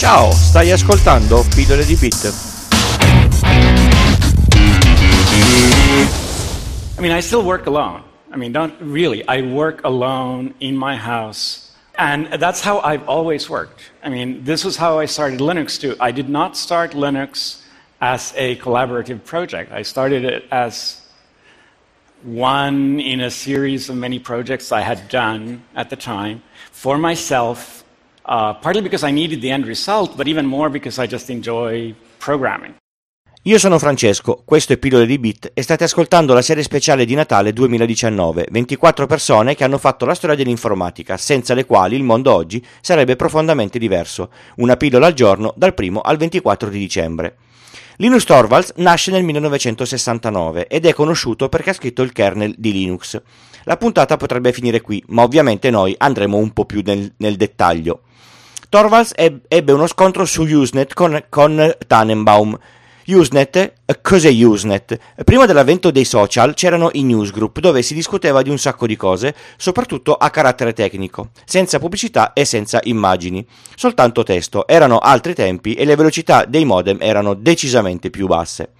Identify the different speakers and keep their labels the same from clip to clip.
Speaker 1: Ciao, stai ascoltando Pillole di Bit.
Speaker 2: I mean, I still work alone. I mean, don't really. I work alone in my house. And that's how I've always worked. I mean, this was how I started Linux too. I did not start Linux as a collaborative project. I started it as one in a series of many projects I had done at the time for myself, uh, partly because I needed the end result, but even more because I just enjoy programming.
Speaker 1: Io sono Francesco, questo è Pillole di Bit e state ascoltando la serie speciale di Natale 2019, 24 persone che hanno fatto la storia dell'informatica, senza le quali il mondo oggi sarebbe profondamente diverso. Una pillola al giorno dal 1 al 24 di dicembre. Linus Torvalds nasce nel 1969 ed è conosciuto perché ha scritto il kernel di Linux. La puntata potrebbe finire qui, ma ovviamente noi andremo un po' più nel, nel dettaglio. Torvalds ebbe uno scontro su Usenet con, con Tannenbaum, Usenet, cos'è Usenet? Prima dell'avvento dei social c'erano i newsgroup dove si discuteva di un sacco di cose, soprattutto a carattere tecnico, senza pubblicità e senza immagini, soltanto testo. Erano altri tempi e le velocità dei modem erano decisamente più basse.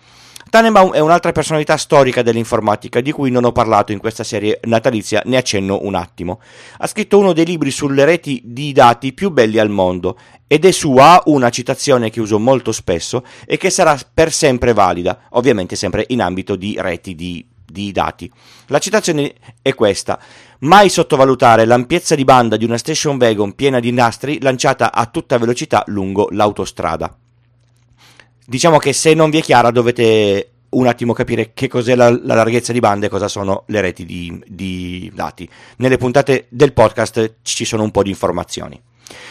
Speaker 1: Tannenbaum è un'altra personalità storica dell'informatica di cui non ho parlato in questa serie natalizia, ne accenno un attimo. Ha scritto uno dei libri sulle reti di dati più belli al mondo ed è sua una citazione che uso molto spesso e che sarà per sempre valida, ovviamente sempre in ambito di reti di, di dati. La citazione è questa. Mai sottovalutare l'ampiezza di banda di una station wagon piena di nastri lanciata a tutta velocità lungo l'autostrada. Diciamo che se non vi è chiara dovete un attimo capire che cos'è la, la larghezza di banda e cosa sono le reti di, di dati. Nelle puntate del podcast ci sono un po' di informazioni.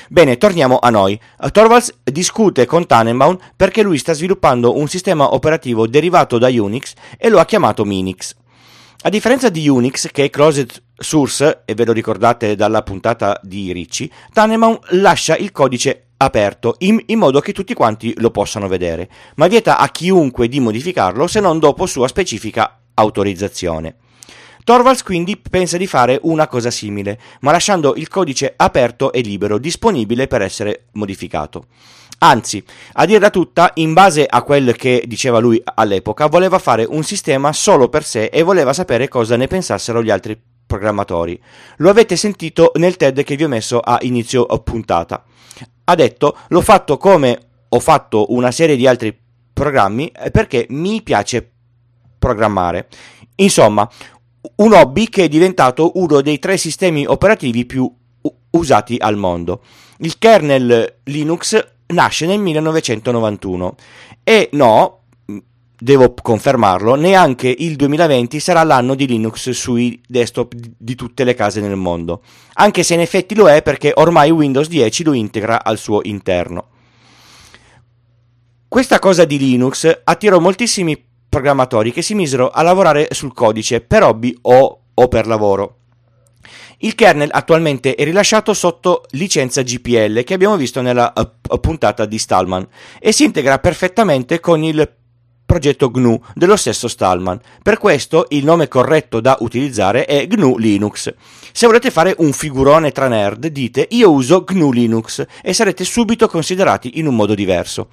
Speaker 1: Bene, torniamo a noi. Torvalds discute con Tannenbaum perché lui sta sviluppando un sistema operativo derivato da Unix e lo ha chiamato Minix. A differenza di Unix, che è closed source, e ve lo ricordate dalla puntata di Ricci, Tannenbaum lascia il codice aperto in, in, modo che tutti quanti lo possano vedere, ma vieta a chiunque di modificarlo se non dopo sua specifica autorizzazione. Torvalds quindi pensa di fare una cosa simile, ma lasciando il codice aperto e libero, disponibile per essere modificato. Anzi, a dirla tutta, in base a quel che diceva lui all'epoca, voleva fare un sistema solo per sé e voleva sapere cosa ne pensassero gli altri programmatori. Lo avete sentito nel TED che vi ho messo a inizio puntata ha detto l'ho fatto come ho fatto una serie di altri programmi eh, perché mi piace programmare. Insomma, un hobby che è diventato uno dei tre sistemi operativi più usati al mondo. Il kernel Linux nasce nel 1991 e no, devo confermarlo, neanche il 2020 sarà l'anno di Linux sui desktop di tutte le case nel mondo, anche se in effetti lo è perché ormai Windows 10 lo integra al suo interno. Questa cosa di Linux attirò moltissimi programmatori che si misero a lavorare sul codice per hobby o, o per lavoro. Il kernel attualmente è rilasciato sotto licenza GPL che abbiamo visto nella uh, puntata di Stallman e si integra perfettamente con il progetto GNU dello stesso Stallman. Per questo il nome corretto da utilizzare è GNU Linux. Se volete fare un figurone tra nerd, dite io uso GNU Linux e sarete subito considerati in un modo diverso.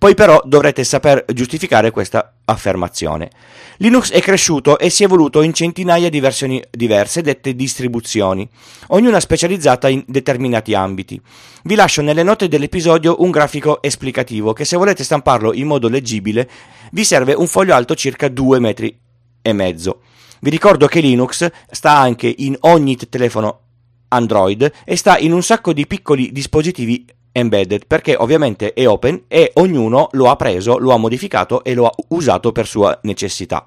Speaker 1: Poi però dovrete saper giustificare questa affermazione. Linux è cresciuto e si è evoluto in centinaia di versioni diverse dette distribuzioni, ognuna specializzata in determinati ambiti. Vi lascio nelle note dell'episodio un grafico esplicativo che se volete stamparlo in modo leggibile vi serve un foglio alto circa 2 metri e mezzo. Vi ricordo che Linux sta anche in ogni telefono Android e sta in un sacco di piccoli dispositivi embedded perché ovviamente è open e ognuno lo ha preso, lo ha modificato e lo ha usato per sua necessità.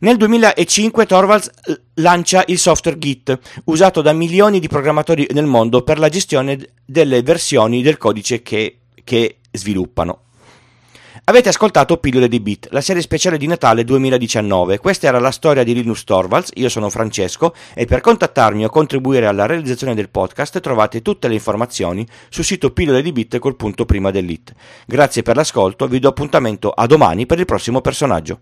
Speaker 1: Nel 2005 Torvalds lancia il software Git, usato da milioni di programmatori nel mondo per la gestione delle versioni del codice che, che sviluppano. Avete ascoltato Pillole di Bit, la serie speciale di Natale 2019. Questa era la storia di Linus Torvalds, io sono Francesco e per contattarmi o contribuire alla realizzazione del podcast trovate tutte le informazioni sul sito pillole di bit col punto prima dell'it. Grazie per l'ascolto, vi do appuntamento a domani per il prossimo personaggio.